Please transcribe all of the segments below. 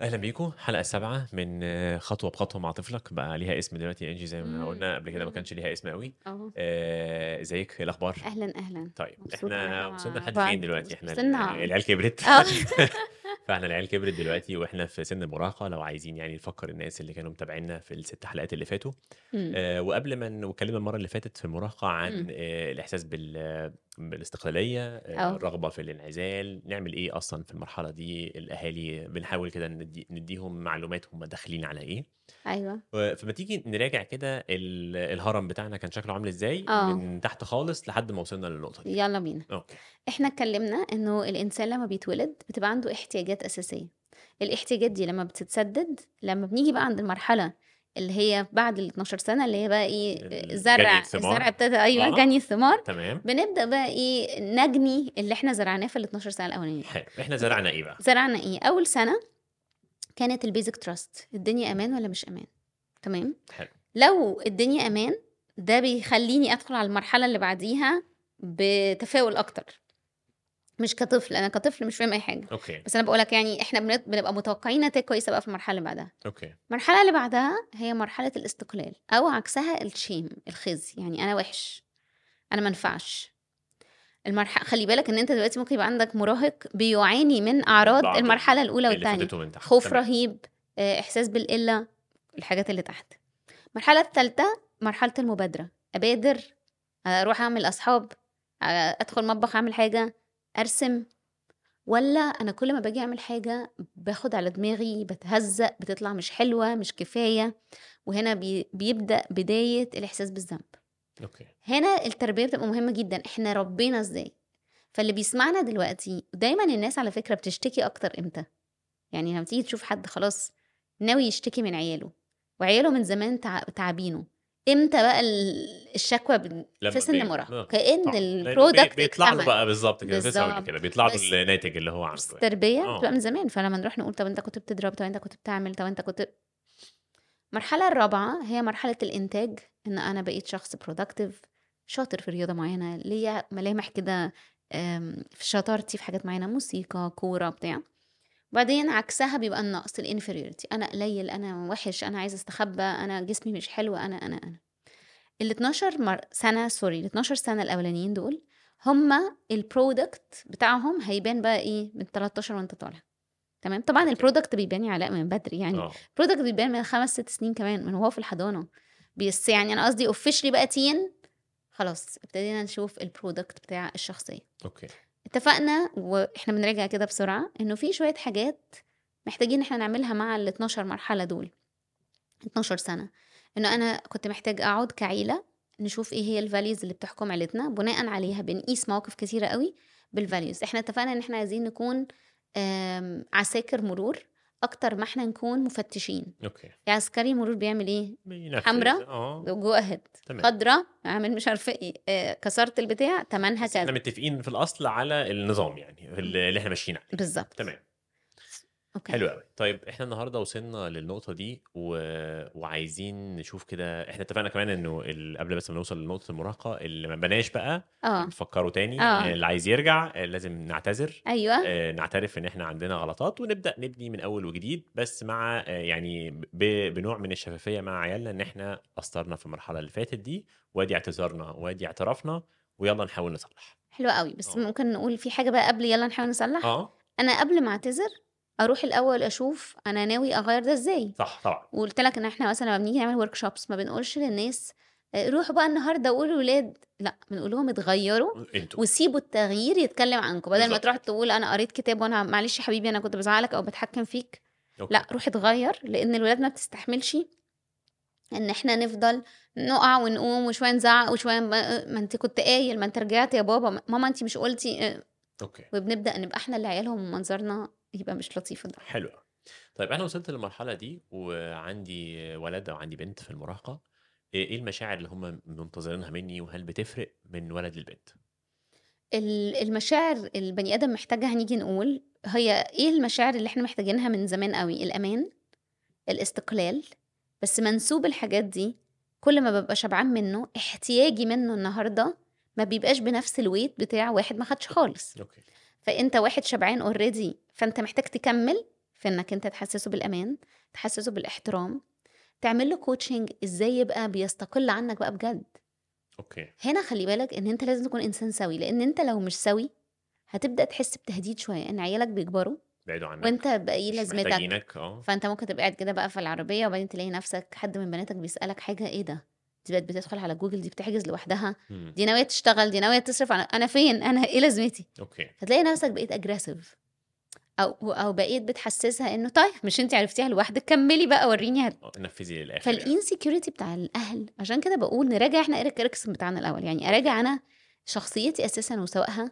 أهلا بيكم الحلقة السابعة من آه، خطوة بخطوة مع طفلك بقى ليها اسم دلوقتي إنجي زي ما قلنا قبل كده ما. كانش ليها اسم قوي آه. إزيك إيه الأخبار؟ أهلًا، أهلًا. طيب إحنا وصلنا لحد. فين دلوقتي إحنا وصلنا العيال كبرت. فإحنا العيال كبرت دلوقتي وإحنا في سن المراهقة لو عايزين يعني نفكر الناس اللي كانوا متابعينا في الست حلقات اللي فاتوا. آه، وقبل ما نتكلم المرة اللي فاتت في المراهقة عن. آه، الإحساس بال بالاستقلالية آه، آه. الرغبة في الانعزال نعمل إيه أصلا في المرحلة دي الأهالي بنحاول كده ندي نديهم معلومات هم داخلين على إيه أيوه. و- فما تيجي نراجع كده ال- الهرم بتاعنا كان شكله عامل إزاي آه. من تحت خالص لحد ما وصلنا للنقطة دي يالّا بينا. أوكي إحنا اتكلمنا إنه الإنسان لمّا بيتولد بتبقى عنده احتياجات أساسية. الاحتياجات دي لمّا بتتسدد، لمّا بنيجي بقى عند المرحلة اللي هي بعد ال12 سنة اللي هي بقى ال- جني الزرع ابتدى أيوه آه. جني الثمار، تمام بنبدأ بقى إيه نجني اللي إحنا زرعناه في ال12 سنة الأولانيين. حلو إحنا زرعنا إيه بقى زرعنا إيه؟ أول سنة كانت ال basic trust الدنيا أمان والّا مش أمان؟ تمام؟ حلو لو الدنيا أمان ده بيخليني أدخل على المرحلة اللي بعديها بتفاؤل أكتر مش كطفل أنا كطفل مش فاهم أي حاجة. okay. بس أنا بقولك يعني إحنا بنبقى متوقعين نتائج كويسة بقى في المرحلة اللي بعدها. okay. المرحلة اللي بعدها هي مرحلة الاستقلال أو عكسها ال shame الخزي. يعني أنا وحش. أنا منفعش المرحله خلي بالك إن أنت دلوقتي ممكن يبقى عندك مراهق بيعاني من أعراض بعض المرحلة الأولى والثانيه خوف تمام. رهيب آه، إحساس بالقلة الحاجات اللي تحت. المرحلة الثالثه مرحلة المبادرة. أبادر أروح أعمل أصحاب آه، أدخل مطبخ أعمل حاجة. أرسم ولا أنا كل ما باجي أعمل حاجة باخد على دماغي بتهزق بتطلع مش حلوة مش كفاية. وهنا بي بيبدأ بداية الإحساس بالذنب. okay. هنا التربية بتبقى مهمة جدا. إحنا ربينا إزاي؟ فاللي بيسمعنا دلوقتي دايما الناس على فكرة بتشتكي أكتر إمتى؟ يعني لما تيجي تشوف حد خلاص ناوي يشتكي من عياله وعياله من زمان تع- تعبينه إمتى بقى ال- الشكوى في سن مراهقه كأن ال product بيطلع له بقى بالظبط كده بالظبط. كده بيطلع له الناتج اللي هو بس عمله التربية آه. بتبقى من زمان فلما نروح نقول طب أنت كنت بتضرب طب أنت كنت بتعمل طب أنت كنت المرحلة الرابعة هي مرحلة الإنتاج إن أنا بقيت شخص productive شاطر في رياضة معينة ليا ملامح كده في شطارتي في حاجات معينة موسيقى كورة بتاع. وبعدين عكسها بيبقى النقص ال inferiority أنا قليل أنا وحش أنا عايزه أستخبى أنا جسمي مش حلو أنا أنا أنا. ال 12 مر... سنة sorry ال 12 سنة الأولانيين دول هما ال product بتاعهم هيبان بقى إيه؟ من 13 وأنت طالع. تمام؟ طبعا. ال product بيبان يا علاء من بدري يعني ال product بيبان من خمس ست سنين كمان من وهو في الحضانة. بس يعني أنا قصدي officially بقى teen. خلاص ابتدينا نشوف ال product بتاع الشخصية. okay. اتفقنا وإحنا بنراجع كده بسرعة إنه في شوية حاجات محتاجين إحنا نعملها مع ال 12 مرحلة دول 12 سنة. إنه أنا كنت محتاج أقعد كعيلة نشوف إيه هي ال values اللي بتحكم عيلتنا بناء عليها بنقيس مواقف كتيره قوي بال values إحنا اتفقنا إن إحنا عايزين نكون آم، عساكر مرور أكتر ما إحنا نكون مفتشين. okay. عسكري مرور بيعمل إيه؟ بينفذ. حمرا؟ آه. go ahead تمام. خضرة اعمل مش عارفة إيه آه، كسرت البتاع تمنها بس إحنا كذا. متفقين في الأصل على النظام يعني اللي إحنا ماشيين عليه. بالظبط. تمام. okay. حلو قوي طيب إحنا النهارده وصلنا للنقطة دي و... وعايزين نشوف كده إحنا اتفقنا كمان إنه ال... قبل بس ما نوصل لنقطة المراهقة اللي ما بناش بقى آه. نفكره تاني آه. اللي عايز يرجع آه، لازم نعتذر. أيوه. آه، نعترف إن إحنا عندنا غلطات ونبدأ نبني من أول وجديد بس مع آه، يعني ب... بنوع من الشفافية مع عيالنا إن إحنا قصرنا في المرحلة اللي فاتت دي وادي اعتذارنا وادي اعترافنا ويلا نحاول نصلح. حلو قوي بس آه. ممكن نقول في حاجة بقى قبل يلا نحاول نصلح؟ آه. أنا قبل ما أعتذر أروح الأول أشوف أنا ناوي أغير ده إزاي. صح طبعا. وقلت لك إن إحنا مثلا لما بنيجي نعمل workshops ما بنقولش للناس آه، روحوا بقى النهارده قولوا لولاد لأ بنقول لهم اتغيروا أنتوا. وسيبوا التغيير يتكلم عنكم. بدل ما. تروح تقول أنا قريت كتاب وأنا معلش يا حبيبي أنا كنت بزعلك أو بتحكم فيك okay. لأ روح اتغير لأن الولاد ما بتستحملش إن إحنا نفضل نقع ونقوم وشوية نزعق وشوية ما ما أنت كنت قايل ما أنت رجعت يا بابا ماما أنت مش قلتي آه، أوكي. وبنبدأ نبقى إحنا اللي عيالهم ومنظرنا يبقى مش لطيف ده. حلو. طيب أنا وصلت للمرحلة دي وعندي ولد أو عندي بنت في المراهقة إيه إيه المشاعر اللي هم منتظرينها مني؟ وهل بتفرق من ولد للبنت ال- المشاعر البني آدم محتاجها هنيجي نقول هي إيه المشاعر اللي إحنا محتاجينها من زمان قوي؟ الأمان الاستقلال. بس منسوب الحاجات دي كل ما ببقى شبعان منه احتياجي منه النهارده ما بيبقاش بنفس ال weight بتاع واحد ما خدش خالص. okay. فانت واحد شبعان already فانت محتاج تكمل في انك انت تحسسه بالأمان تحسسه بالإحترام. تعمل له coaching إزاي يبقى بيستقل عنك بقى بجد. okay. هنا خلي بالك إن أنت لازم تكون إنسان سوي لأن أنت لو مش سوي هتبدأ تحس بتهديد شوية إن عيالك بيكبروا يبعدوا عنك. وأنت بقى إيه لازمتك. آه. فأنت ممكن تبقى قاعد كده بقى في العربية وبعدين تلاقي نفسك حد من بناتك بيسألك حاجة إيه ده؟ دي بتدخل على جوجل دي بتحجز لوحدها مم. دي ناوية تشتغل دي ناوية تصرف على أنا فين؟ أنا إيه لازمتي؟ okay. فتلاقي نفسك بقيت aggressive أو أو بقيت بتحسسها إنه طيب مش انت عرفتيها لوحدك كملي بقى وريني هت... نفذي للآخر يعني. فال insecurity بتاع الأهل عشان كده بقول نراجع إحنا إيريك إريكسون بتاعنا الأول. يعني أراجع أنا شخصيتي أساسا وسواقها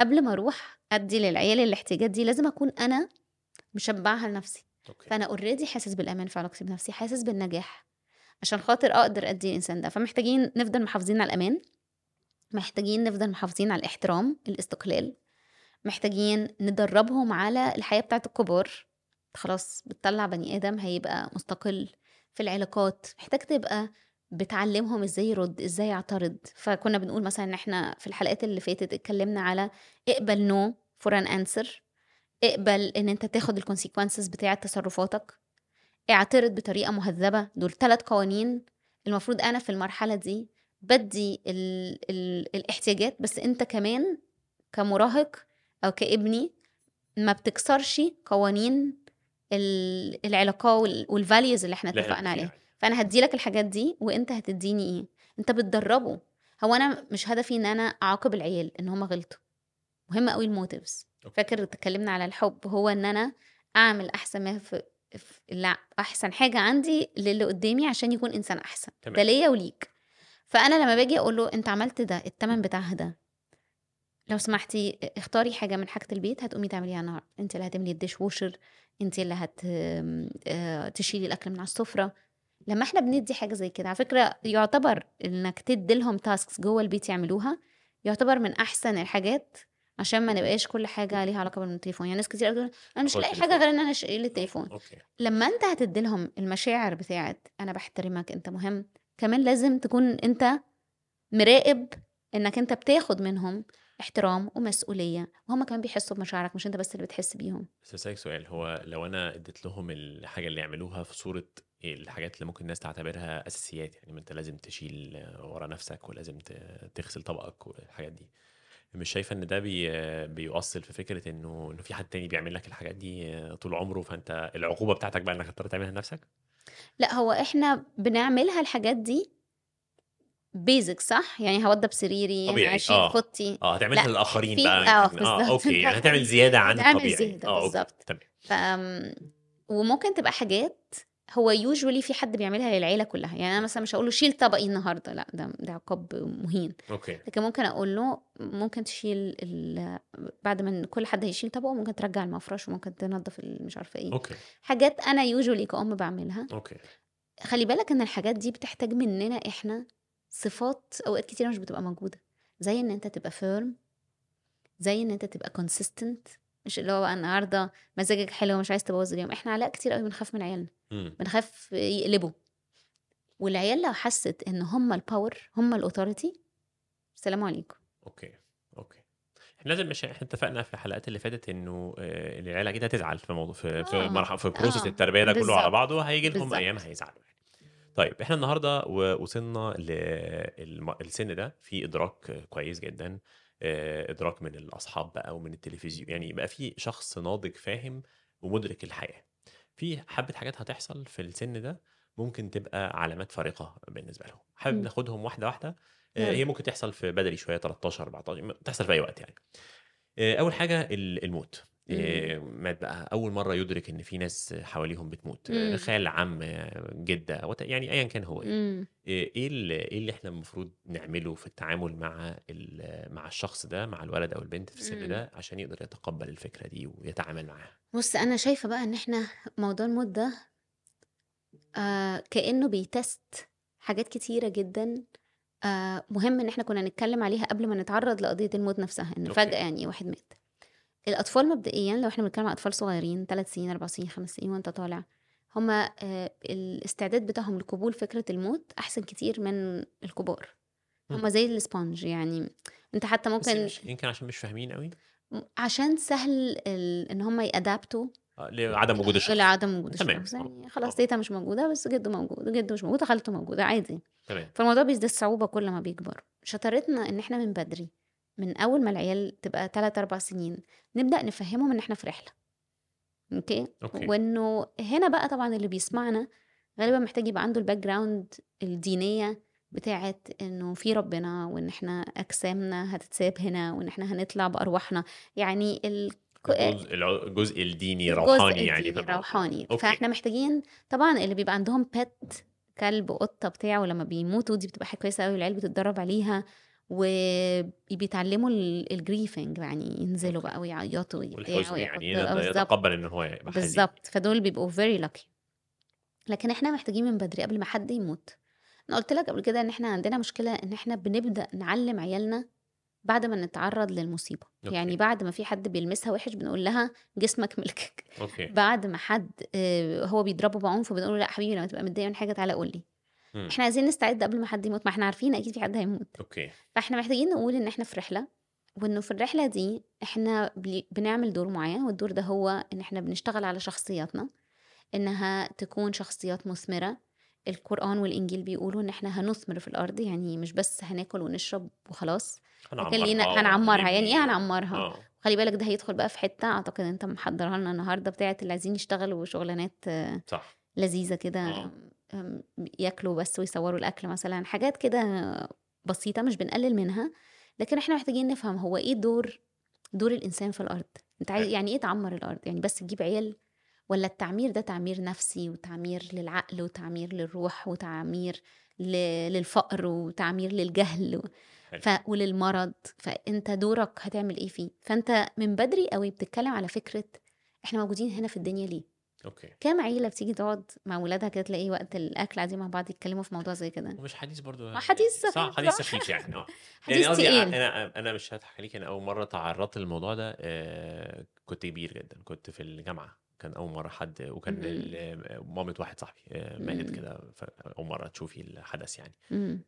قبل ما أروح أدي للعيال الاحتياجات دي لازم أكون أنا مشبعها لنفسي. okay. فأنا already حاسس بالأمان في علاقتي بنفسي حاسس بالنجاح. عشان خاطر أقدر أدي الإنسان ده. فمحتاجين نفضل محافظين على الأمان محتاجين نفضل محافظين على الاحترام الاستقلال محتاجين ندربهم على الحياة بتاعت الكبار. خلاص بتطلع بني آدم هيبقى مستقل في العلاقات. محتاج تبقى بتعلمهم إزاي يرد إزاي يعترض. فكنا بنقول مثلا إن إحنا في الحلقات اللي فاتت اتكلمنا على اقبل no for an answer اقبل إن أنت تاخد ال consequences بتاعة تصرفاتك. اعترض بطريقة مهذبة. دول ثلاث قوانين المفروض أنا في المرحلة دي بدي ال ال الاحتياجات بس أنت كمان كمراهق أو كابني ما بتكسرش قوانين ال- العلاقة وال values اللي إحنا اتفقنا. عليها. فأنا هدي لك الحاجات دي وأنت هتديني إيه؟ أنت بتدربه. هو أنا مش هدفي إن أنا أعاقب العيال إن هم غلطوا. مهم قوي الموتيفز. فاكر اتكلمنا على الحب هو إن أنا أعمل أحسن ما في- لا أحسن حاجة عندي للي قدامي عشان يكون إنسان أحسن. تمام. ده ليا وليك. فأنا لما باجي أقول له أنت عملت ده التمن بتاعها ده لو سمحتي اختاري حاجة من حاجة البيت هتقومي تعمليها النهارده أنت اللي هتملي الديش ووشر أنت اللي هت آه، تشيلي الأكل من على السفرة. لما إحنا بندي حاجة زي كده على فكرة يعتبر إنك تدي لهم tasks جوه البيت يعملوها يعتبر من أحسن الحاجات عشان ما نبقاش كل حاجة ليها علاقة بالتليفون. يعني ناس كتير تقول أنا مش لاقي. حاجة غير إن أنا اشيل التليفون okay. لما أنت هتدي لهم المشاعر بتاعت أنا بحترمك أنت مهم كمان لازم تكون أنت مراقب إنك أنت بتاخد منهم احترام ومسؤولية وهم كمان بيحسوا بمشاعرك مش أنت بس اللي بتحس بيهم. بس اسالك سؤال هو لو أنا اديت لهم الحاجة اللي يعملوها في صورة إيه الحاجات اللي ممكن الناس تعتبرها أساسيات يعني ما أنت لازم تشيل ورا نفسك ولازم تغسل طبقك والحاجات دي مش شايفة إن ده بي بيؤصل في فكرة إنه إنه في حد تاني بيعمل لك الحاجات دي طول عمره فأنت العقوبة بتاعتك بقى إنك تضطر تعملها لنفسك لأ هو إحنا بنعملها الحاجات دي basic صح يعني هوضب سريري طبيعي، هشيل آه. فوطي آه هتعملها لأ، للآخرين بقى آه،. آه بالظبط. okay يعني هتعمل زيادة عن هتعمل الطبيعي زيادة، آه okay. بالظبط. تمام ف وممكن تبقى حاجات هو usually في حد بيعملها للعيلة كلها. يعني أنا مثلا مش هقول له شيل طبقي النهارده لا ده ده عقاب مهين. okay. لكن ممكن أقول له ممكن تشيل ال... بعد ما كل حد هيشيل طبقه ممكن ترجع المفرش وممكن تنظف مش عارفة إيه. okay. حاجات أنا usually كأم بعملها. okay. خلي بالك إن الحاجات دي بتحتاج مننا إحنا صفات أوقات كتير مش بتبقى موجودة. زي إن أنت تبقى firm زي إن أنت تبقى consistent مش اللي هو بقى النهارده مزاجك حلو ومش عايز تبوظ اليوم. إحنا علاء كتير قوي بنخاف من عيالنا. بنخاف يقلبوا. والعيال لو حست إن هم ال power هم ال authority السلام عليكم. okay okay. إحنا لازم مش إحنا اتفقنا في الحلقات اللي فاتت إنه آه، العيله أكيد هتزعل في موضوع في في آه، مرحلة في process آه، التربية ده كله على بعضه هيجي لهم. أيام هيزعلوا يعني. طيب إحنا النهارده وصلنا للسن ده في إدراك كويس جدا. إدراك من الأصحاب بقى ومن التلفزيون. يعني يبقى في شخص ناضج فاهم ومدرك الحياة. في حبة حاجات هتحصل في السن ده ممكن تبقى علامات فارقة بالنسبة لهم. حابب. ناخدهم واحدة واحدة؟ آه،. هي ممكن تحصل في بدري شوية 13 14 تحصل في أي وقت يعني. آه، أول حاجة ال- الموت. آه، مات بقى أول مرة يدرك إن في ناس حواليهم بتموت مم. خال عم جدة يعني ايا كان هو إيه مم. إيه اللي, إيه اللي إحنا المفروض نعمله في التعامل مع مع الشخص ده مع الولد أو البنت في السن مم. ده عشان يقدر يتقبل الفكرة دي ويتعامل معاها بص أنا شايفة بقى إن إحنا موضوع الموت ده آه كأنه بي test حاجات كتيرة جدا آه مهم إن إحنا كنا نتكلم عليها قبل ما نتعرض لقضية الموت نفسها إن okay. فجأة يعني واحد مات الأطفال مبدئيا لو إحنا بنتكلم عن أطفال صغيرين 3 سنين 4 سنين 5 سنين وانت طالع هما آه الاستعداد بتاعهم لقبول فكرة الموت أحسن كتير من الكبار. هما زي الاسبونج يعني. انت حتى ممكن يمكن عشان مش فاهمين قوي؟ عشان سهل ال... إن هم يأدابتوا. آه، لعدم وجود الشخص. لعدم وجود. الشخص. يعني آه. خلاص. تيتا مش موجودة بس جده موجود جده مش موجود خالته موجودة عادي. تمام. فالموضوع بيزداد صعوبة كل ما بيكبر. شطارتنا إن إحنا من بدري. من أول ما العيال تبقى 3 4 سنين نبدأ نفهمهم إن إحنا في رحلة okay okay. وإنه هنا بقى طبعا اللي بيسمعنا غالبا محتاج يبقى عنده ال background الدينية بتاعت إنه في ربنا وإن إحنا أجسامنا هتتساب هنا وإن إحنا هنطلع بأرواحنا يعني ال... الجزء الديني الجزء روحاني يعني الديني؟ روحاني okay. فإحنا محتاجين طبعا اللي بيبقى عندهم pet كلب قطة بتاعه لما بيموتوا دي بتبقى حاجة كويسة قوي والعيال بتتدرب عليها وبيتعلموا ال grieving يعني ينزلوا okay. بقى ويعيطوا ويبتاعوا والحزن يعني آه، يتقبل إن هو يبقى بالظبط فدول بيبقوا very lucky لكن إحنا محتاجين من بدري قبل ما حد يموت. أنا قلت لك قبل كده إن إحنا عندنا مشكلة إن إحنا بنبدأ نعلم عيالنا بعد ما نتعرض للمصيبة. okay. يعني بعد ما في حد بيلمسها وحش بنقول لها جسمك ملكك. okay. بعد ما حد آه، هو بيضربه بعنف بنقول له لأ حبيبي لما تبقى متضايق من حاجة تعالى قول لي. مم. إحنا عايزين نستعد قبل ما حد يموت ما إحنا عارفين أكيد في حد هيموت. أوكي. فإحنا محتاجين نقول إن إحنا في رحلة وإنه في الرحلة دي إحنا بنعمل دور معين والدور ده هو إن إحنا بنشتغل على شخصياتنا إنها تكون شخصيات مثمرة. القرآن والإنجيل بيقولوا إن إحنا هنثمر في الأرض يعني مش بس هناكل ونشرب وخلاص. هنعمرها هنعمرها يعني إيه هنعمرها؟ آه. خلي بالك ده هيدخل بقى في حتة أعتقد أنت محضرها لنا النهارده بتاعت اللي عايزين يشتغلوا شغلانات آه، صح. لذيذة كده آه. ياكلوا بس ويصوروا الأكل مثلا حاجات كده بسيطة مش بنقلل منها لكن إحنا محتاجين نفهم هو إيه دور دور الإنسان في الأرض؟ أنت عايز. يعني إيه تعمر الأرض؟ يعني بس تجيب عيال ولا التعمير ده تعمير نفسي وتعمير للعقل وتعمير للروح وتعمير للفقر وتعمير للجهل. ف... وللمرض؟ فأنت دورك هتعمل إيه فيه؟ فأنت من بدري قوي بتتكلم على فكرة إحنا موجودين هنا في الدنيا ليه؟ أوكي كام عيلة بتيجي تقعد مع ولادها كده تلاقي وقت الأكل قاعدين مع بعض يتكلموا في موضوع زي كده ومش حديث برضو ما حديث صح سخيف، حديث صح. سخيف يعني آه حديث يعني قصدي. أنا أنا مش هضحك عليك أنا أول مرة تعرضت للموضوع ده آه، كنت كبير جدا كنت في الجامعة كان أول مرة حد وكان مامة واحد صاحبي آه، ماتت. كده أول مرة تشوفي الحدث يعني.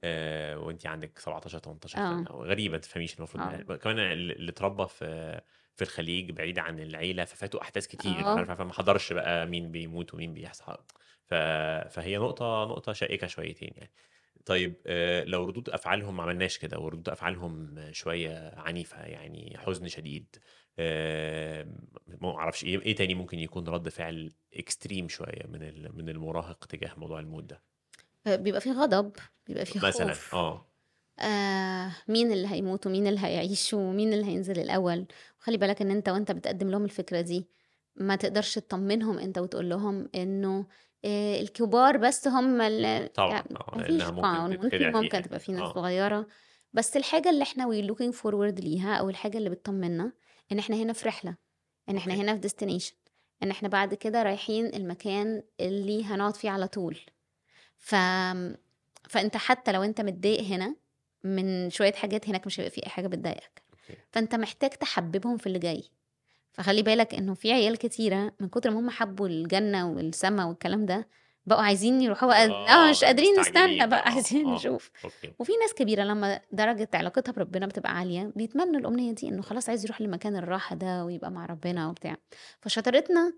آه، وانت عندك 17 18 آه. سنه غريبة ما تفهميش المفروض آه. كمان اللي اتربى في في الخليج بعيد عن العيلة ففاتوا أحداث كتير آه. عارفه فما حضرش بقى مين بيموت ومين بيحصل ف... فهي نقطة نقطة شائكة شويتين يعني. طيب آه، لو ردود أفعالهم ما عملناش كده وردود أفعالهم شوية عنيفة يعني حزن شديد ما أعرفش إيه إيه تاني ممكن يكون رد فعل اكستريم شوية من من المراهق تجاه موضوع الموت ده؟ آه، بيبقى فيه غضب بيبقى فيه مثلا خوف. آه. آه مين اللي هيموت ومين اللي هيعيش ومين اللي هينزل الأول؟ وخلي بالك إن أنت وأنت بتقدم لهم الفكرة دي ما تقدرش تطمنهم أنت وتقول لهم إنه آه الكبار بس هم اللي طبعا يعني طبعا ممكن ممكن ممكن تبقى في ناس آه. صغيرة بس الحاجة اللي إحنا وي looking forward ليها أو الحاجة اللي بتطمنا إن إحنا هنا في رحلة إن إحنا هنا في destination إن إحنا بعد كده رايحين المكان اللي هنقعد فيه على طول. ف فأنت حتى لو أنت متضايق هنا من شوية حاجات هناك مش هيبقى في أي حاجة بتضايقك. فأنت محتاج تحببهم في اللي جاي. فخلي بالك إنه في عيال كتيرة من كتر ما هم حبوا الجنة والسما والكلام ده بقوا عايزين يروحوا بقى آه مش آه قادرين نستنى بقى. عايزين آه نشوف. أوكي. وفي ناس كبيرة لما درجة علاقتها بربنا بتبقى عالية بيتمنوا الأمنية دي إنه خلاص عايز يروح لمكان الراحة ده ويبقى مع ربنا وبتاع. فشطارتنا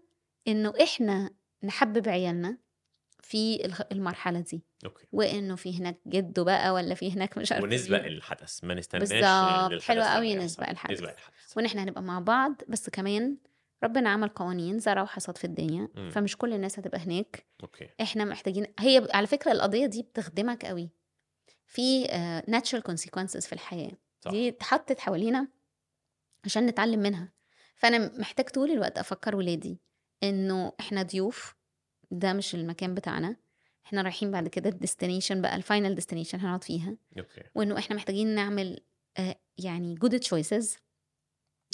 إنه إحنا نحبب عيالنا في المرحلة دي. أوكي. وإنه في هناك جده بقى ولا في هناك مش عارفة ونسبق الحدث ما نستناش بالظبط. حلوة قوي نسبق نسبق الحدث. الحدث. وإن إحنا هنبقى مع بعض بس كمان ربنا عمل قوانين زرع وحصاد في الدنيا مم. فمش كل الناس هتبقى هناك. أوكي. إحنا محتاجين هي على فكرة القضية دي بتخدمك قوي في uh, natural consequences في الحياة. صح. دي اتحطت حوالينا عشان نتعلم منها. فأنا محتاج طول الوقت أفكر ولادي إنه إحنا ضيوف ده مش المكان بتاعنا. إحنا رايحين بعد كده ال destination بقى ال final destination هنقعد فيها. أوكي. وإنه إحنا محتاجين نعمل آه، يعني good choices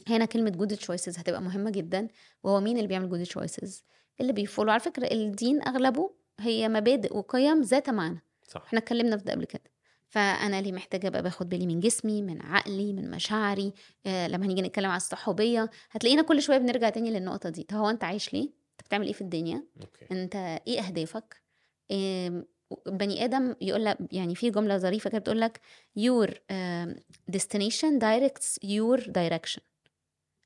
هنا كلمة good choices هتبقى مهمة جدا. وهو مين اللي بيعمل good choices اللي بي follow. على فكرة الدين أغلبه هي مبادئ وقيم ذات معنى. صح. إحنا اتكلمنا في ده قبل كده. فأنا ليه محتاجة أبقى باخد بالي من جسمي من عقلي من مشاعري. آه لما هنيجي نتكلم على الصحوبية هتلاقينا كل شوية بنرجع تاني للنقطة دي. طب هو أنت عايش ليه؟ بتعمل إيه في الدنيا؟ أوكي. أنت إيه أهدافك؟ آم، بني آدم يقول لك يعني في جملة ظريفة كده بتقول لك your um, destination directs your direction.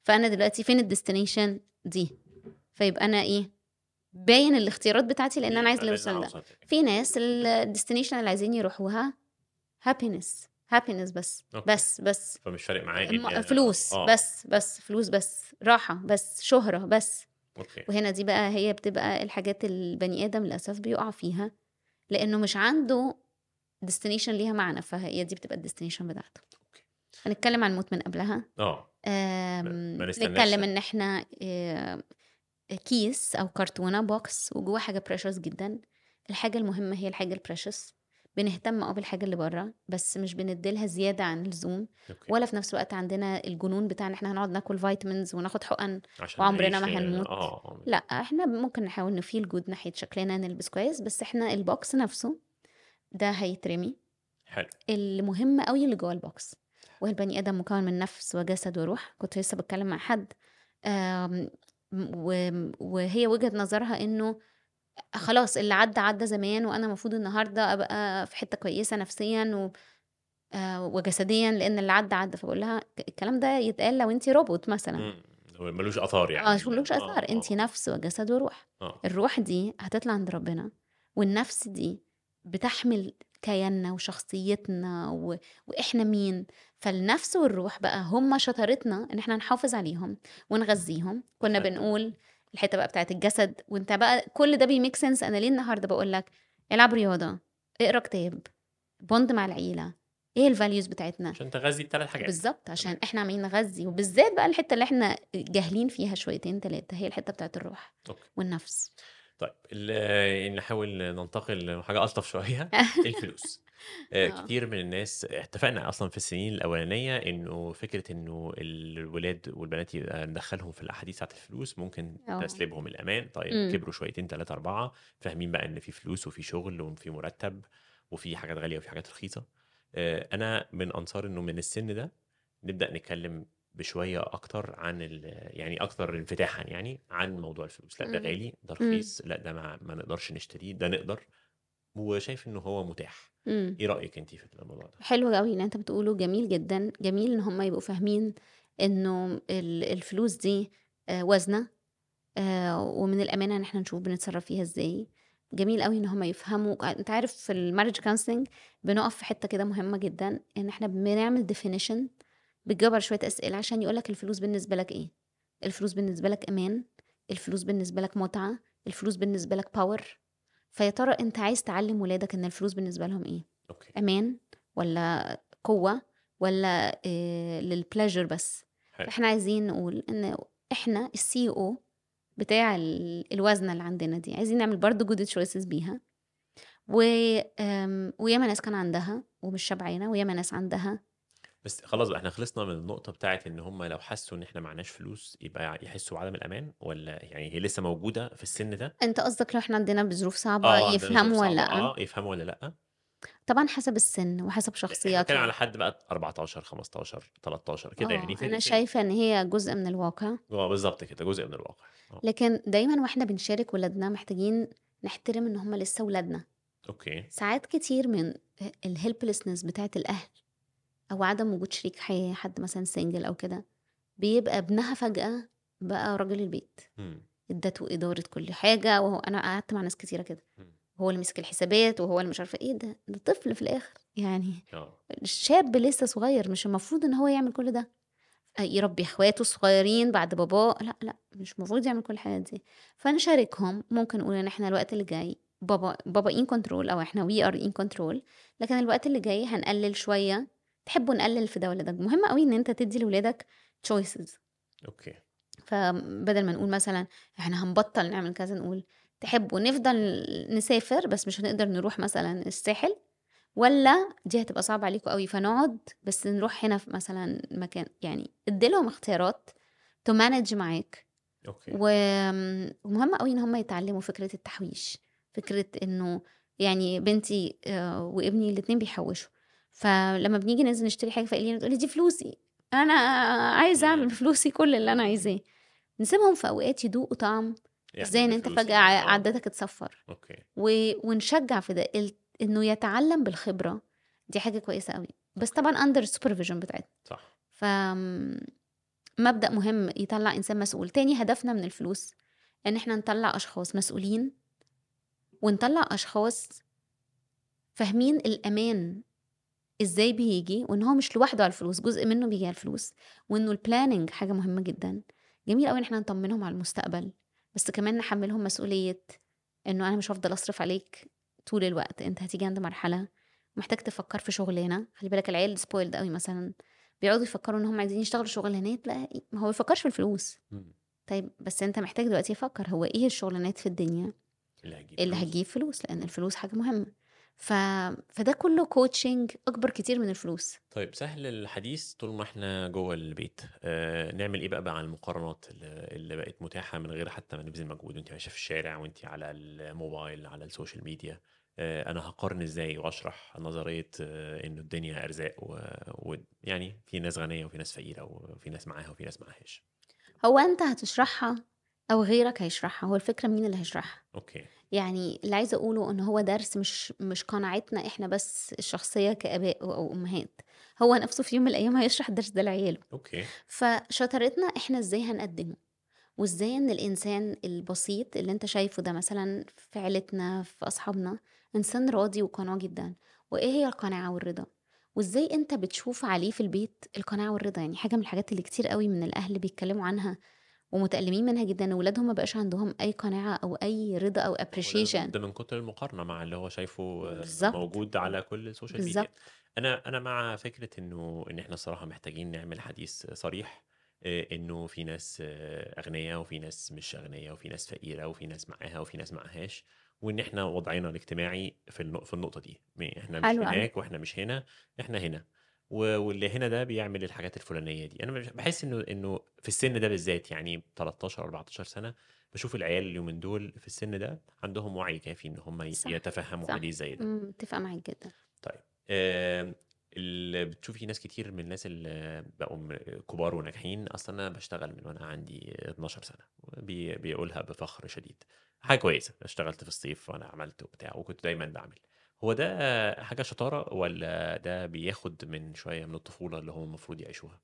فأنا دلوقتي فين ال destination دي؟ فيبقى أنا إيه؟ باين الاختيارات بتاعتي لأن أنا عايز اوصل أنا ده. في ناس ال destination اللي عايزين يروحوها happiness happiness بس أوكي. بس بس. فمش فارق معايا أنا- فلوس آه. بس بس فلوس بس راحة بس شهرة بس. أوكي. وهنا دي بقى هي بتبقى الحاجات البني آدم للأسف بيقع فيها لأنه مش عنده destination ليها معنى فهي دي بتبقى ال destination بتاعته. أوكي. هنتكلم عن الموت من قبلها. آه. نتكلم. إن إحنا آه، case أو كرتونه box وجواه حاجة precious جدا. الحاجة المهمة هي الحاجة ال precious بنهتم أه بالحاجة اللي بره بس مش بنديلها زيادة عن اللزوم. أوكي. ولا في نفس الوقت عندنا الجنون بتاع إن إحنا هنقعد ناكل vitamins وناخد حقن وعمرنا ما هنموت. آه لا إحنا ممكن نحاول ن feel good ناحية شكلنا نلبس كويس بس إحنا ال box نفسه ده هيترمي. حلو. المهم قوي اللي جوه ال box والبني آدم مكون من نفس وجسد وروح. كنت لسه بتكلم مع حد وهي وجهة نظرها إنه خلاص اللي عدى عدى زمان وأنا المفروض النهارده أبقى في حتة كويسة نفسيا و آه، وجسديا لأن اللي عدى عدى فبقول لها الكلام ده يتقال لو انت روبوت مثلا. مم. هو ملوش آثار يعني. آه ملوش آه، آثار آه، انت نفس وجسد وروح. آه. الروح دي هتطلع عند ربنا والنفس دي بتحمل كياننا وشخصيتنا و... وإحنا مين. فالنفس والروح بقى هم شطارتنا إن إحنا نحافظ عليهم ونغذيهم. كنا. بنقول الحتة بقى بتاعت الجسد وانت بقى كل ده بي make sense. أنا ليه النهارده بقول لك العب رياضة اقرأ كتاب bond مع العيلة إيه ال values بتاعتنا؟ عشان تغذي الثلاث حاجات. بالظبط عشان إحنا عمالين نغذي. وبالذات بقى الحتة اللي إحنا جاهلين فيها شويتين ثلاثة هي الحتة بتاعت الروح أوكي. والنفس. طيب ال- نحاول ننتقل لحاجة ألطف شوية. الفلوس. كتير من الناس اتفقنا أصلا في السنين الأولانية إنه فكرة إنه الولاد والبنات يبقى ندخلهم في الأحاديث بتاعت الفلوس ممكن آه. تسلبهم الأمان طيب مم. كبروا شويتين ثلاثة أربعة فاهمين بقى إن في فلوس وفي شغل وفي مرتب وفي حاجات غالية وفي حاجات رخيصة آه، أنا من أنصار إنه من السن ده نبدأ نتكلم بشوية أكتر عن يعني أكتر انفتاحا يعني عن موضوع الفلوس لأ ده مم. غالي ده مم. رخيص لأ ده ما, ما نقدرش نشتريه ده نقدر وشايف إنه هو متاح. مم. إيه رأيك انت في الموضوع ده؟ حلو قوي اللي أنت بتقوله جميل جدا. جميل إن هم يبقوا فاهمين إنه ال- الفلوس دي آه، وزنة آه، ومن الأمانة إن إحنا نشوف بنتصرف فيها إزاي. جميل قوي إن هم يفهموا. أنت عارف في ال marriage counseling بنقف في حتة كده مهمة جدا إن إحنا بنعمل definition بتجاوب على شوية أسئلة عشان يقولك الفلوس بالنسبة لك إيه. الفلوس بالنسبة لك أمان الفلوس بالنسبة لك متعة الفلوس بالنسبة لك power فيا ترى انت عايز تعلم ولادك ان الفلوس بالنسبة لهم إيه؟ أوكي. أمان ولا قوة ولا إيه لل pleasure بس؟ حلو. إحنا عايزين نقول إن إحنا السي أو بتاع ال- الوزنة اللي عندنا دي عايزين نعمل برضو good choices بيها. و وياما ناس كان عندها ومش شبعانة وياما ناس عندها بس خلاص بقى إحنا خلصنا من النقطة بتاعت إن هم لو حسوا إن إحنا معناش فلوس يبقى يحسوا بعدم الأمان ولا يعني هي لسه موجودة في السن ده؟ أنت قصدك لو إحنا عندنا بظروف صعبة آه عندنا ظروف يفهموا ولا صعبة، لأ؟ آه يفهموا ولا لأ. طبعا حسب السن وحسب إحنا بنتكلم شخصياتها على حد بقى 14 15 13 كده آه، يعني في في- شايفة إن هي جزء من الواقع. آه بالظبط كده جزء من الواقع. آه. لكن دايما وإحنا بنشارك ولادنا محتاجين نحترم إن هم لسه ولادنا. أوكي. ساعات كتير من ال helplessness بتاعت الأهل أو عدم وجود شريك حياه حد مثلا single أو كده بيبقى ابنها فجأة بقى راجل البيت. ادته إدارة كل حاجة وهو أنا قعدت مع ناس كتيرة كده. هو اللي مسك الحسابات وهو اللي مش عارفة إيه. ده ده طفل في الآخر. يعني آه. شاب لسه صغير مش المفروض إن هو يعمل كل ده. يربي إخواته الصغيرين بعد باباه. لا لا مش المفروض يعمل كل الحاجات دي. فنشاركهم ممكن نقول إن إحنا الوقت اللي جاي بابا بابا in control أو إحنا we are in control لكن الوقت اللي جاي هنقلل شوية تحبوا نقلل في ده ولا ده مهم قوي إن أنت تدي لاولادك choices أوكي. فبدل ما نقول مثلا إحنا هنبطل نعمل كذا نقول تحبوا نفضل نسافر بس مش هنقدر نروح مثلا الساحل ولا دي هتبقى صعبة عليكم قوي فنقعد بس نروح هنا في مثلا مكان يعني اديلهم اختيارات ت manage معاك. أوكي. ومهم قوي إن هم يتعلموا فكرة التحويش فكرة إنه يعني بنتي آه، وابني الاتنين بيحوشوا. فلما بنيجي ننزل نشتري حاجة فقليلة تقولي دي فلوسي. أنا عايزة أعمل. بفلوسي كل اللي أنا عايزاه. نسيبهم في أوقات يدوقوا طعم يعني إزاي إن أنت يعني. ع- آه. عدتك اتصفر أوكي. و... ونشجع في ده ال... إنه يتعلم بالخبرة. دي حاجة كويسة قوي بس طبعا under supervision بتاعتنا. صح. ف مبدأ مهم يطلع إنسان مسؤول. تاني هدفنا من الفلوس إن إحنا نطلع أشخاص مسؤولين ونطلع أشخاص فاهمين الأمان إزاي بيجي وإن هو مش لوحده على الفلوس جزء منه بيجي على الفلوس وإنه ال planning حاجة مهمة جدا. جميل قوي إن إحنا نطمنهم على المستقبل بس كمان نحملهم مسؤولية إنه أنا مش هفضل أصرف عليك طول الوقت أنت هتيجي عند مرحلة محتاج تفكر في شغلانة. خلي بالك العيال spoiled قوي مثلا بيقعدوا يفكروا إن هم عايزين يشتغلوا شغلانات لا ما هو بيفكرش في الفلوس. طيب بس أنت محتاج دلوقتي يفكر هو إيه الشغلانات في الدنيا اللي هجيب اللي فلوس. هتجيب فلوس؟ لأن الفلوس حاجة مهمة. ف... فده كله coaching أكبر كتير من الفلوس. طيب سهل الحديث طول ما إحنا جوه البيت. آه نعمل إيه بقى مع المقارنات اللي اللي بقت متاحة من غير حتى ما نبذل مجهود؟ وأنت ماشية في الشارع وأنت على الموبايل على السوشيال ميديا. آه أنا هقارن إزاي وأشرح نظرية آه إنه الدنيا أرزاق ويعني و... يعني في ناس غنية وفي ناس فقيرة وفي ناس معاها وفي ناس معاهاش. هو أنت هتشرحها أو غيرك هيشرحها. هو الفكرة مين اللي هيشرحها؟ أوكي. يعني اللي عايزة أقوله إن هو درس مش مش قناعتنا إحنا بس الشخصيه كآباء أو امهات هو نفسه في يوم من الأيام هيشرح الدرس ده لعياله. أوكي. فشطارتنا إحنا إزاي هنقدمه؟ وإزاي إن الإنسان البسيط اللي أنت شايفه ده مثلا في عيلتنا في أصحابنا إنسان راضي وقنوع جدا. وإيه هي القناعة والرضا؟ وإزاي أنت بتشوف عليه في البيت القناعة والرضا؟ يعني حاجة من الحاجات اللي كتير قوي من الأهل بيتكلموا عنها ومتألمين منها جدا إن ولادهم ما بقاش عندهم أي قناعة أو أي رضا أو هو ده- من كتر المقارنة مع اللي هو شايفه آه، بالظبط. موجود على كل السوشيال ميديا أنا أنا مع فكرة إنه إن إحنا الصراحة محتاجين نعمل حديث صريح آه، إنه في ناس آه، أغنياء وفي ناس مش أغنياء وفي ناس فقيرة وفي ناس معاها وفي ناس معاهاش وإن إحنا وضعنا الاجتماعي في في النقطة دي. إحنا مش. هناك وإحنا مش هنا إحنا هنا. و- واللي هنا ده بيعمل الحاجات الفلانية دي. أنا مش- بحس إنه إنه في السن ده بالذات يعني 13 14 سنة بشوف العيال اليومين دول في السن ده عندهم وعي كافي إن هم ي- صح، يتفهموا صح. حديث زي ده. أمم، متفقه معاك جدا. طيب آم، اللي بتشوفي ناس كتير من الناس اللي بقوا م- كبار وناجحين. أصلا أنا بشتغل من وأنا عندي 12 سنة بي بيقولها بفخر شديد. حاجة كويسة اشتغلت في الصيف وأنا عملت وبتاع وكنت دايما بعمل. هو ده حاجة شطارة ولا ده بياخد من شوية من الطفولة اللي هم المفروض يعيشوها؟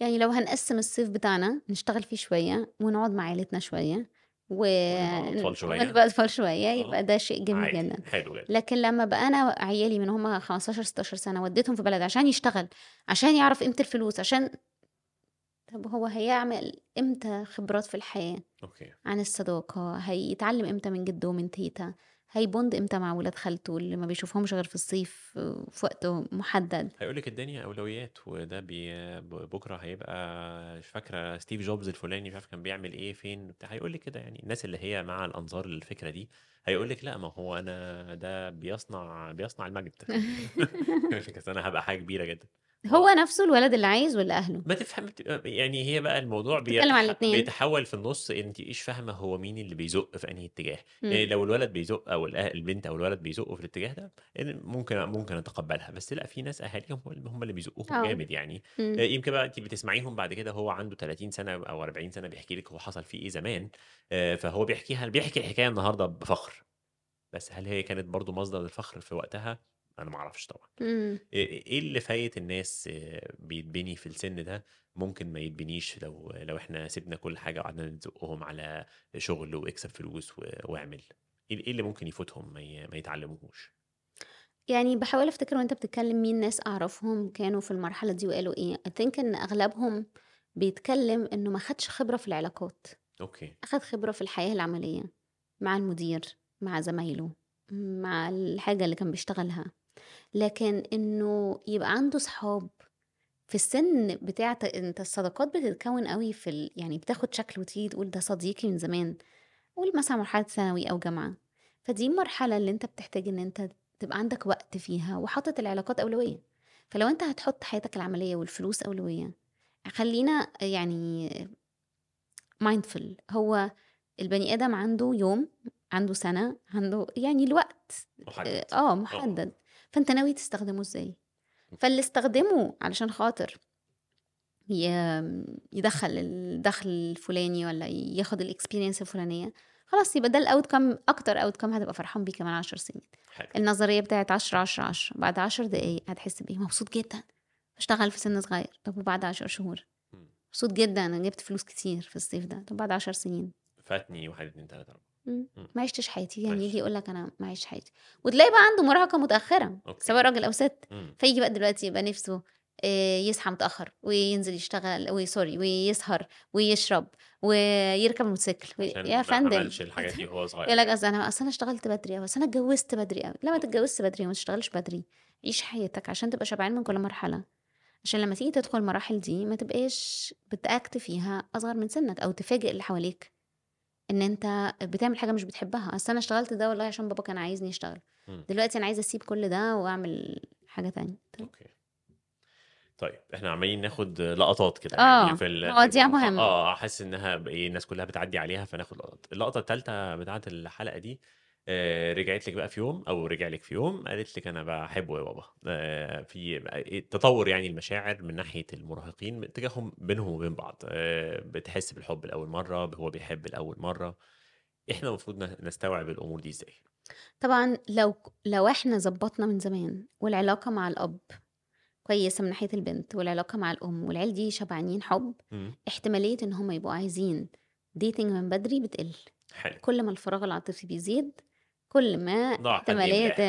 يعني لو هنقسم الصيف بتاعنا نشتغل فيه شوية ونقعد مع عيلتنا شوية و ونبقى أطفال شوية. ونبقى أطفال شوية آه. يبقى ده شيء جميل عادي. جدا. حلو جدا. لكن لما بقى أنا عيالي من هم 15 16 سنة وديتهم في بلد عشان يشتغل عشان يعرف قيمة الفلوس عشان طب هو هيعمل إمتى خبرات في الحياة أوكي. عن الصداقة؟ هيتعلم إمتى من جده ومن تيتا هي bond إمتى مع ولاد خالته اللي ما بيشوفهمش غير في الصيف في وقت محدد؟ هيقول لك الدنيا أولويات وده ب بكرة هيبقى مش فاكرة ستيف جوبز الفلاني مش عارف كان بيعمل إيه فين بتاع هيقول لك كده يعني. الناس اللي هي مع الأنظار للفكرة دي هيقول لك لا ما هو أنا ده بيصنع بيصنع المجد. أنا هبقى حاجة كبيرة جدا. هو نفسه الولد اللي عايز ولا أهله ما تفهم يعني هي بقى الموضوع عن بيتح- الاتنين. بيتحول في النص انت إيش فاهمة هو مين اللي بيزق في أنهي اتجاه مم. يعني لو الولد بيزق أو البنت أو الولد بيزقوا في الاتجاه ده ممكن ممكن أتقبلها بس لأ في ناس أهاليهم هم اللي- هم اللي بيزقوهم آه. جامد يعني مم. آه، يمكن بقى انت بتسمعيهم بعد كده هو عنده 30 سنة أو 40 سنة بيحكي لك هو حصل فيه إيه زمان آه، فهو بيحكيها بيحكي الحكاية النهارده بفخر بس هل هي كانت برضو مصدر الفخر في وقتها أنا ما أعرفش طبعا. مم. إيه اللي فايت الناس بيتبني في السن ده؟ ممكن ما يتبنيش لو لو إحنا سيبنا كل حاجة وقعدنا نزقهم على شغل وإكسب فلوس واعمل. إيه إيه اللي ممكن يفوتهم ما يتعلموهوش؟ يعني بحاول أفتكر وأنت بتتكلم مين ناس أعرفهم كانوا في المرحلة دي وقالوا إيه. I think إن أغلبهم بيتكلم إنه ما خدش خبرة في العلاقات. أوكي. اخد خبرة في الحياة العملية مع المدير مع زمايله مع الحاجة اللي كان بيشتغلها. لكن إنه يبقى عنده صحاب في السن بتاع أنت الصداقات بتتكون قوي في ال... يعني بتاخد شكل وتيجي تقول ده صديقي من زمان قول مثلا مرحلة ثانوي أو جامعة. فدي المرحلة اللي أنت بتحتاج إن أنت تبقى عندك وقت فيها وحاطط العلاقات أولوية. فلو أنت هتحط حياتك العملية والفلوس أولوية خلينا يعني mindful هو البني آدم عنده يوم عنده سنة عنده يعني الوقت محدد. آه. محدد. فأنت ناوي تستخدمه إزاي؟ فاللي استخدمه علشان خاطر يدخل الدخل الفلاني ولا ياخد ال experience الفلانية خلاص يبقى ده ال outcome أكتر outcome هتبقى فرحان بيه كمان 10 سنين. حلو. النظرية بتاعت 10 10 10 بعد 10 دقايق هتحس بإيه؟ مبسوط جدا. أشتغل في سن صغير. طب وبعد 10 شهور. مبسوط جدا. أنا جبت فلوس كتير في الصيف ده. طب بعد 10 سنين؟ فاتني واحد اتنين تلاتة أربعة. ما عشتش حياتي. يعني. يجي يقول لك أنا ما عشتش حياتي. وتلاقي بقى عنده مراهقة متأخرة أوكي. سواء راجل أو ست. فيجي بقى دلوقتي يبقى نفسه آه، يصحى متأخر وينزل يشتغل وسوري ويسهر ويشرب ويركب موتوسيكل يا فندم. عملش الحاجات دي وهو صغير. يقول لك أصل أنا أصل أنا اشتغلت بدري قوي أصل أنا اتجوزت بدري قوي لا ما تتجوزش بدري وما تشتغلش بدري عيش حياتك عشان تبقى شبعان من كل مرحلة. عشان لما تيجي تدخل المراحل دي ما تبقاش بت act فيها أصغر من سنك أو تفاجئ اللي حواليك. إن أنت بتعمل حاجة مش بتحبها أصل أنا اشتغلت ده والله عشان بابا كان عايزني أشتغل مم. دلوقتي أنا عايزة أسيب كل ده وأعمل حاجة تانية أوكي طيب إحنا عمالين ناخد لقطات كده يعني في ال- مواضيع في الموضوع. مهمة. آه حاسس إنها إيه، الناس كلها بتعدي عليها فناخد لقطات اللقطة الثالثه بتاعت الحلقة دي آه، رجعت لك بقى في يوم أو رجع لك في يوم قالت لك أنا بحبه يا بابا. آه، في إيه، تطور يعني المشاعر من ناحية المراهقين تجاههم بينهم وبين بعض. آه، بتحس بالحب لأول مرة هو بيحب لأول مرة. إحنا المفروض نستوعب الأمور دي إزاي؟ طبعا لو لو إحنا ظبطنا من زمان والعلاقة مع الأب كويسة من ناحية البنت والعلاقة مع الأم والعيال دي شبعانين حب مم. احتمالية إن هم يبقوا عايزين ديتنج من بدري بتقل. حلو. كل ما الفراغ العاطفي بيزيد كل ما ضاع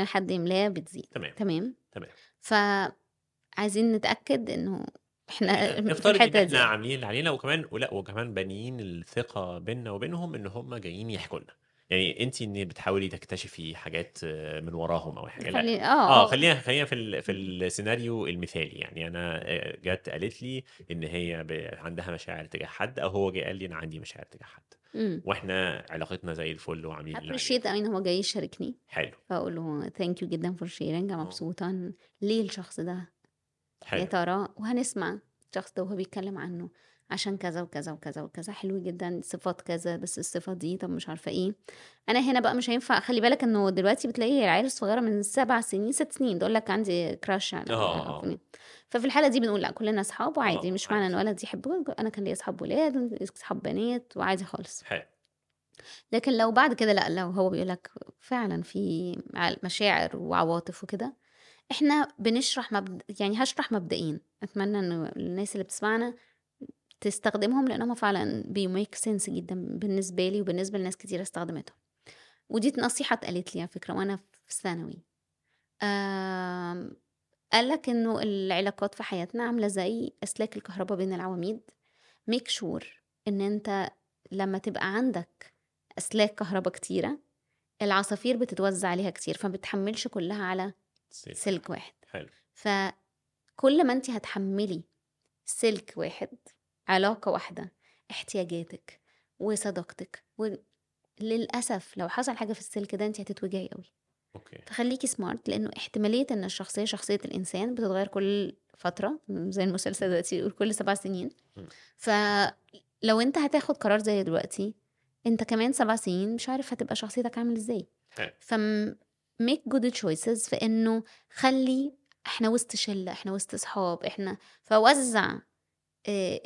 حد يملاه. بتزيد. تمام. تمام؟ تمام. فعايزين نتأكد إنه إحنا نفترض إن الحتة إحنا عاملين اللي علينا وكمان ولا وكمان بانيين الثقة بيننا وبينهم إن هم جايين يحكوا لنا. يعني انت ان بتحاولي تكتشفي حاجات آه، من وراهم أو حاجة لا. خلي... آه آه آه. خلينا خلينا في ال... في السيناريو المثالي. يعني أنا آه، جت قالت لي إن هي ب... عندها مشاعر تجاه حد أو هو جه قال لي أنا عندي مشاعر تجاه حد. امم. وإحنا علاقتنا زي الفل وعاملين. appreciate قوي ان هو جاي يشاركني. حلو. فأقول له thank you جدا for sharing أنا آه. مبسوطة ليه الشخص ده؟ يا حلو. ترى وهنسمع الشخص ده وهو بيتكلم عنه. عشان كذا وكذا وكذا وكذا. حلو جدا. صفات كذا بس الصفة دي طب مش عارفة إيه. أنا هنا بقى مش هينفع. خلي بالك إنه دلوقتي بتلاقي العيال الصغيرة من سبع سنين ست سنين. تقول لك عندي crush يعني آه، آه. ففي الحالة دي بنقول لا كلنا أصحاب وعادي. مش معنى. إن ولد يحب أنا كان ليا أصحاب ولاد أصحاب بنات وعادي خالص. حلو. لكن لو بعد كده لا لو هو بيقول لك فعلا في مشاعر وعواطف وكده إحنا بنشرح مبد... يعني هشرح مبدئين. أتمنى ان الناس اللي بتسمعنا تستخدمهم لانهم فعلا بيميك سنس جدا بالنسبة لي وبالنسبة لناس كتير استخدمتهم. ودي نصيحة اتقالت لي على فكرة وأنا في ثانوي. قال لك إنه العلاقات في حياتنا عاملة زي أسلاك الكهرباء بين العواميد. make sure إن أنت لما تبقى عندك أسلاك كهرباء كتيرة العصافير بتتوزع عليها كتير فما بتحملش كلها على سيل. سلك واحد. حلو. فكل ما انت هتحملي سلك واحد علاقة واحدة احتياجاتك وصداقتك وللأسف لو حصل حاجة في السلك ده انت هتتوجعي قوي أوكي. فخليكي سمارت لأنه احتمالية إن الشخصية شخصية الإنسان بتتغير كل فترة زي المسلسل دلوقتي يقول كل سبع سنين. فلو انت هتاخد قرار زي دلوقتي انت كمان سبع سنين مش عارف هتبقى شخصيتك عامل إزاي. حلو. فم make good choices في إنه خلي إحنا وسط شلة إحنا وسط صحاب إحنا فوزع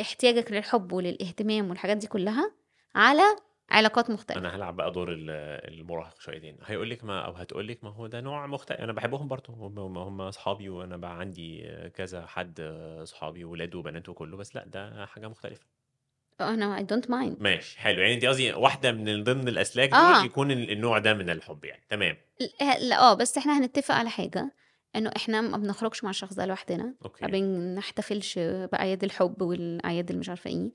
احتياجك للحب وللاهتمام والحاجات دي كلها على علاقات مختلفة. أنا هلعب بقى دور ال- المراهق شويتين. هيقول لك ما أو هتقول لك ما هو ده نوع مختلف. أنا بحبهم برضه. هم هم أصحابي وأنا بقى عندي كذا حد أصحابي ولاد وبنات وكله. بس لا ده حاجة مختلفة. أنا I don't mind. ماشي حلو. يعني انت قصدي واحدة من ضمن الأسلاك آه. يكون ال- النوع ده من الحب يعني. تمام. لا، آه بس إحنا هنتفق على حاجة. إنه إحنا ما بنخرجش مع الشخص ده لوحدنا ما بنحتفلش بأعياد الحب والاعياد اللي مش عارفة إيه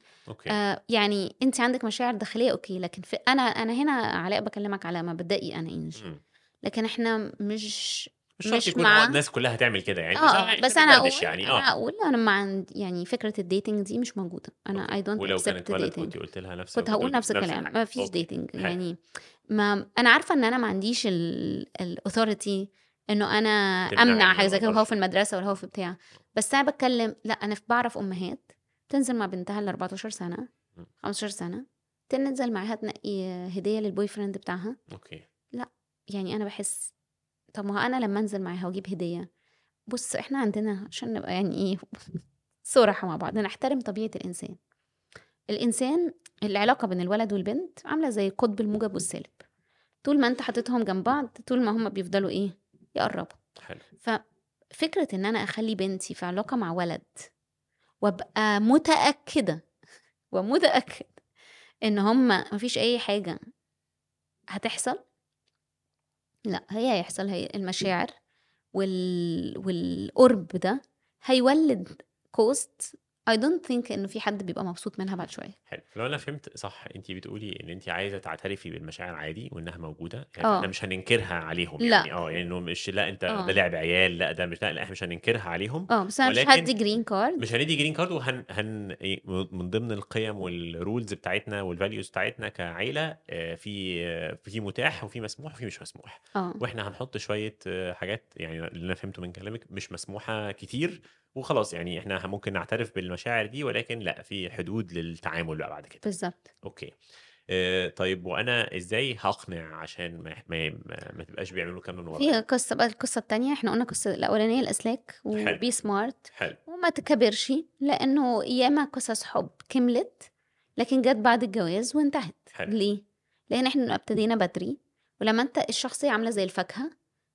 آه يعني أنت عندك مشاعر داخلية أوكي لكن في أنا أنا هنا علاء بكلمك على مبدئي أنا إنجي. لكن إحنا مش مش مش يكون مع- آه الناس كلها هتعمل كده يعني آه بس إحنا أنا أقول يعني أنا آه أقول أنا ما عند يعني فكرة ال dating دي مش موجودة أنا. I don't ولو كانت accept ولد dating كنت قلت لها نفس كنت هقول نفس الكلام. ما فيش. dating. يعني ما أنا عارفة إن أنا ما عنديش ال authority إنه أنا أمنع من حاجة زي كده. في المدرسة ولا هو في بتاع. بس أنا بتكلم لا أنا بعرف أمهات تنزل مع بنتها ل 14 سنة م. 15 سنة تنزل معاها تنقي هدية لل boyfriend بتاعها. okay. يعني أنا بحس طب ما أنا لما أنزل معاها وأجيب هدية بص إحنا عندنا عشان نبقى يعني إيه صراحة مع بعض نحترم طبيعة الإنسان. الإنسان العلاقة بين الولد والبنت عاملة زي قطب الموجب والسالب. طول ما أنت حاططهم جنب بعض طول ما هم بيفضلوا إيه يقربوا. حلو. ففكره إن أنا أخلي بنتي في علاقة مع ولد وأبقى متأكدة ومتاكد إن هم مفيش أي حاجة هتحصل لأ هي هيحصل هي المشاعر وال... والقرب ده هيولد كوست I don't think إنه في حد بيبقى مبسوط منها بعد شوية. حلو. لو أنا فهمت صح انت بتقولي إن انت عايزة تعترفي بالمشاعر عادي وإنها موجودة يعني آه. إحنا مش هننكرها عليهم لا. يعني. آه يعني إنه مش لا أنت آه. ده لعب عيال لا ده مش لا, لا إحنا مش هننكرها عليهم. آه بس أنا مش هدي green card مش هندي green card وهن هن إيه، من ضمن القيم وال rules بتاعتنا وال values بتاعتنا كعيلة آه، في آه، في متاح وفي مسموح وفي مش مسموح. آه. وإحنا هنحط شوية آه، حاجات يعني اللي أنا فهمته من كلامك مش مسموحة كتير وخلاص يعني إحنا ممكن نعترف بالمشاعر دي ولكن لأ في حدود للتعامل بقى بعد كده. بالظبط. okay. آه، طيب وأنا إزاي هقنع عشان ما ما, ما, تبقاش بيعملوا كام من في ورايا قصة بقى القصة التانية. إحنا قلنا القصة الأولانية الأسلاك. وبي سمارت حلو. وما تكبرش لأنه ياما قصص حب كملت لكن جت بعد الجواز وانتهت. حلو. ليه؟ لأن إحنا ابتدينا بدري ولما أنت الشخصية عاملة زي الفاكهة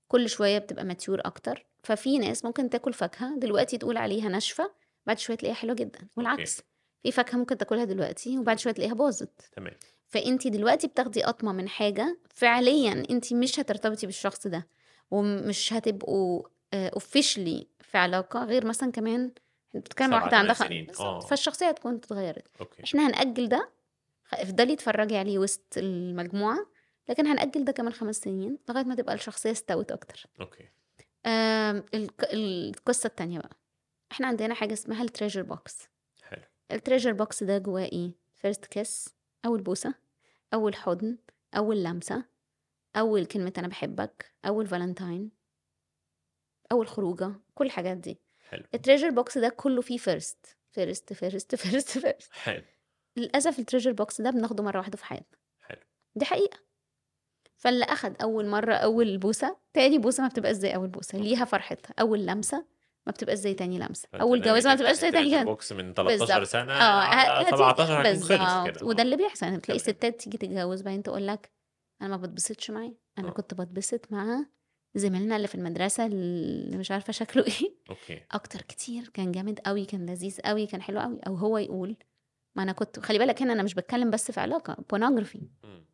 كل شوية بتبقى ماتيور أكتر. ففي ناس ممكن تاكل فاكهة دلوقتي تقول عليها ناشفة بعد شوية تلاقيها حلوة جدا والعكس في فاكهة ممكن تاكلها دلوقتي وبعد شوية تلاقيها باظت. تمام. فانت دلوقتي بتاخدي قطمة من حاجة فعليا انت مش هترتبطي بالشخص ده ومش هتبقوا officially في علاقة غير مثلا كمان بتتكلم واحدة عندها. آه. فالشخصية هتكون اتغيرت. إحنا هنأجل ده افضلي اتفرجي عليه وسط المجموعة لكن هنأجل ده كمان خمس سنين لغاية ما تبقى الشخصية استوت أكتر. okay. القصة التانية بقى. إحنا عندنا حاجة اسمها ال treasure box حلو. ال treasure box ده جواه إيه؟ first kiss أول بوسة أول حضن أول لمسة أول كلمة أنا بحبك أول فالنتاين أول خروجة كل الحاجات دي. حلو. ال treasure box ده كله فيه first first first first first حلو. للأسف ال treasure box ده بناخده مرة واحدة في حياتنا. حلو. دي حقيقة. فاللي أخد أول مرة أول بوسة تاني بوسة ما بتبقاش زي أول بوسة ليها فرحتها أول لمسة ما بتبقاش زي تاني لمسة أول جوازة ما بتبقاش زي تاني جوازة. box من 13 بالظبط. سنة آه على هتيجي- 17 هيكون خلص. كده وده. اللي بيحصل يعني تلاقي. ستات تيجي تتجوز بعدين تقول لك أنا ما بتبسطش معاه أنا آه. كنت بتبسط مع زميلنا اللي في المدرسة اللي مش عارفة شكله إيه okay أكتر كتير كان جامد قوي كان لذيذ قوي كان حلو قوي أو هو يقول ما أنا كنت خلي بالك هنا أنا مش بتكلم بس في علاقة pornography مم.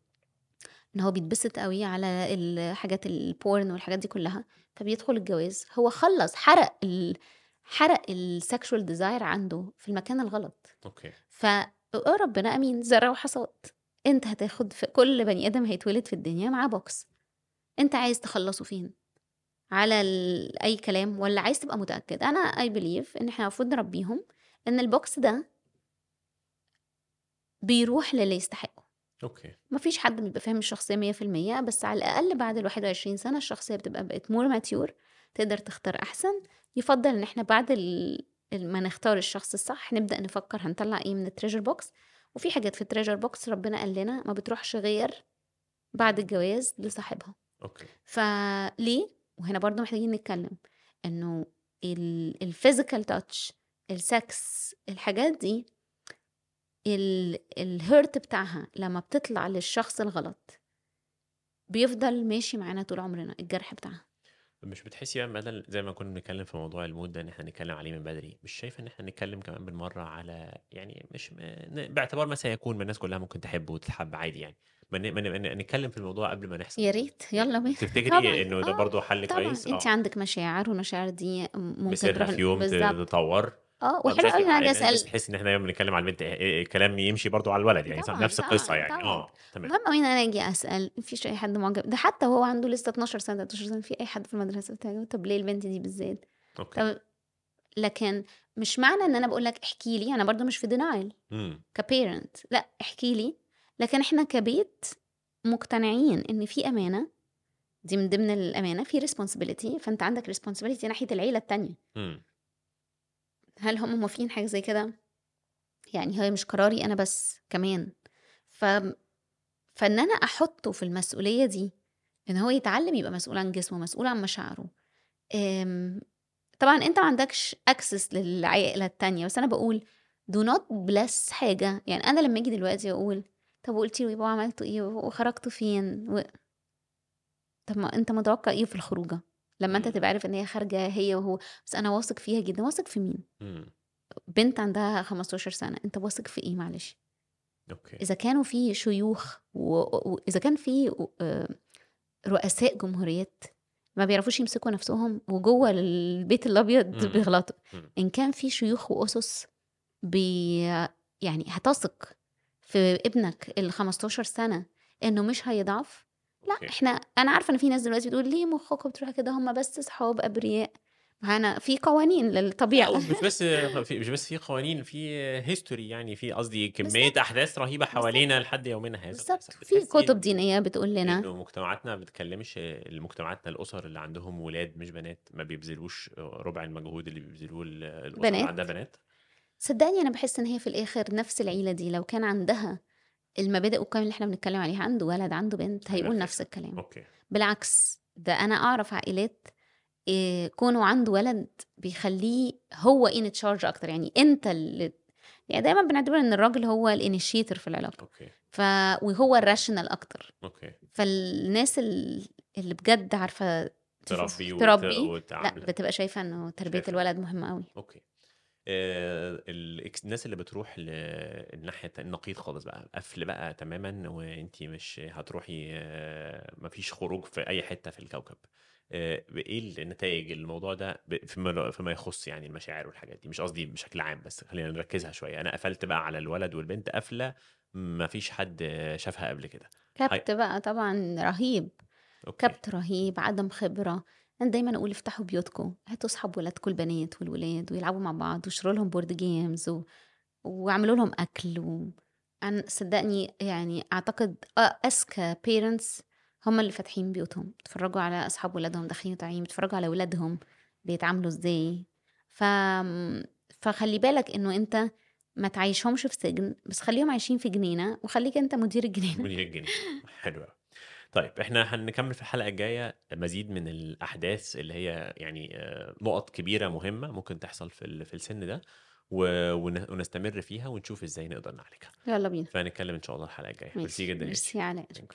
إن هو بيتبسط قوي على الحاجات ال porn والحاجات دي كلها فبيدخل الجواز. هو خلص حرق ال... حرق ال sexual desire عنده في المكان الغلط. okay. ف آه ربنا أمين زرع وحصاد. أنت هتاخد في كل بني آدم هيتولد في الدنيا معاه box أنت عايز تخلصه فين؟ على ال... أي كلام ولا عايز تبقى متأكد؟ أنا I believe إن إحنا المفروض نربيهم إن ال box ده بيروح للي يستحقه. okay. مفيش حد بيبقى فاهم في المية بس على الأقل بعد الواحد وعشرين سنة الشخصية بتبقى بقت more mature تقدر تختار أحسن. يفضل إن إحنا بعد ال... ال- ما نختار الشخص الصح نبدأ نفكر هنطلع إيه من ال treasure box وفي حاجات في ال treasure box ربنا قال لنا ما بتروحش غير بعد الجواز لصاحبها. okay. فليه وهنا برضو محتاجين نتكلم. إنه ال physical touch ال sex الحاجات دي الهيرت بتاعها لما بتطلع للشخص الغلط بيفضل ماشي معانا طول عمرنا الجرح بتاعها. مش بتحسي بقى بدل زي ما كنا بنتكلم في موضوع المود ده إن إحنا نتكلم عليه من بدري؟ مش شايفة إن إحنا نتكلم كمان بالمرة على يعني مش م- باعتبار ما سيكون ما الناس كلها ممكن تحب وتتحب عادي يعني. ما نتكلم في الموضوع قبل ما نحصل. يا ريت يلا بينا. تفتكري إنه ده آه، برضو حل طبعا. كويس؟ انت عندك مشاعر والمشاعر دي ممكن تروح في يوم تتطور آه وحلو قوي أنا أجي الناس أسأل تحس إن إحنا دايما بنتكلم على البنت إيه- إيه، الكلام يمشي برضو على الولد يعني طبعاً، نفس القصة يعني. آه تمام. المهم قوي إن أنا آجي أسأل مفيش أي حد معجب ده حتى وهو عنده لسه 12 سنة 13 سنة في أي حد في المدرسة بتاعه طب ليه البنت دي بالذات؟ okay. طب لكن مش معنى إن أنا بقول لك احكي لي أنا برضو مش في denial ك parent لا احكي لي. لكن إحنا كبيت مقتنعين إن في أمانة دي من ضمن الأمانة في responsibility فأنت عندك responsibility ناحية العيلة التانية. امم هل هم موافقين حاجة زي كده؟ يعني هي مش قراري أنا بس كمان. ف فإن أنا أحطه في المسؤولية دي إن هو يتعلم يبقى مسؤول عن جسمه مسؤول عن مشاعره. أم، طبعا أنت ما عندكش access للعائلة التانية بس أنا بقول do not bless حاجة. يعني أنا لما أجي دلوقتي أقول طب وقلتي له يبقى عملتوا إيه؟ وخرجتوا فين؟ و... طب ما أنت متوقع إيه في الخروجة؟ لما أنت مم. تبقى عارف إن هي خارجة هي وهو بس أنا واثق فيها جدا. واثق في مين؟ إمم. بنت عندها 15 سنة. أنت واثق في إيه؟ معلش. أوكي. إذا كانوا في شيوخ و- واذا كان في آه، رؤساء جمهوريات ما بيعرفوش يمسكوا نفسهم وجوه البيت الأبيض مم. بيغلطوا. إن كان في شيوخ وأسس بي يعني هتثق في ابنك ال 15 سنة إنه مش هيضعف لأ okay. إحنا أنا عارفة إن في ناس دلوقتي بتقول ليه مخكم بتروح كده هم بس اصحاب أبرياء ما أنا في قوانين للطبيعة مش بس في مش بس في قوانين في history يعني في قصدي كمية. أحداث رهيبة حوالينا لحد يومنا هذا بالظبط. في كتب دينية بتقول لنا إنه مجتمعاتنا ما بتكلمش مجتمعاتنا الأسر اللي عندهم ولاد مش بنات ما بيبذلوش ربع المجهود اللي بيبذلوه ال- الأسر اللي بنات. عندها بنات صدقني أنا بحس إن هي في الآخر نفس العيلة دي لو كان عندها المبادئ والقيم اللي إحنا بنتكلم عليها عنده ولد عنده بنت هيقول. نفس الكلام. okay. بالعكس ده أنا أعرف عائلات إيه، كونه عنده ولد بيخليه هو in charge أكتر. يعني أنت اللي يعني دايما بنعتبر إن الراجل هو ال initiator في العلاقة. okay. ف وهو ال rational أكتر. okay. فالناس ال- اللي بجد عارفة تربي وت- تربي لا بتبقى شايفة إنه تربية شايفة. الولد مهمة قوي okay. الناس اللي بتروح للناحيه النقيض خالص بقى قفل بقى تماما وانت مش هتروحي آه، مفيش خروج في أي حتة في الكوكب. آه، إيه النتائج الموضوع ده فيما فيما يخص يعني المشاعر والحاجات دي؟ مش قصدي بشكل عام بس خلينا نركزها شوية. أنا قفلت بقى على الولد والبنت قفلة مفيش حد شافها قبل كده. كبت بقى طبعا رهيب. okay. كبت رهيب عدم خبرة. أنا دايما أقول افتحوا بيوتكم هاتوا أصحاب ولادكم البنات والولاد ويلعبوا مع بعض واشتروا لهم board games و... واعملوا لهم أكل و... أنا صدقني يعني أعتقد أ- أذكى parents هم اللي فاتحين بيوتهم بيتفرجوا على أصحاب ولادهم داخلين طالعين بيتفرجوا على ولادهم بيتعاملوا إزاي. ف... فخلي بالك إنه أنت ما تعيشهمش في سجن بس خليهم عايشين في جنينة وخليك أنت مدير الجنينة. مدير الجنيه حلو أوي. طيب إحنا هنكمل في الحلقة الجاية مزيد من الأحداث اللي هي يعني آه، نقط كبيرة مهمة ممكن تحصل في في السن ده ونستمر فيها ونشوف إزاي نقدر نعالجها. يلا بينا. فهنتكلم إن شاء الله الحلقة الجاية. ميرسي جدا ميرسي علاء.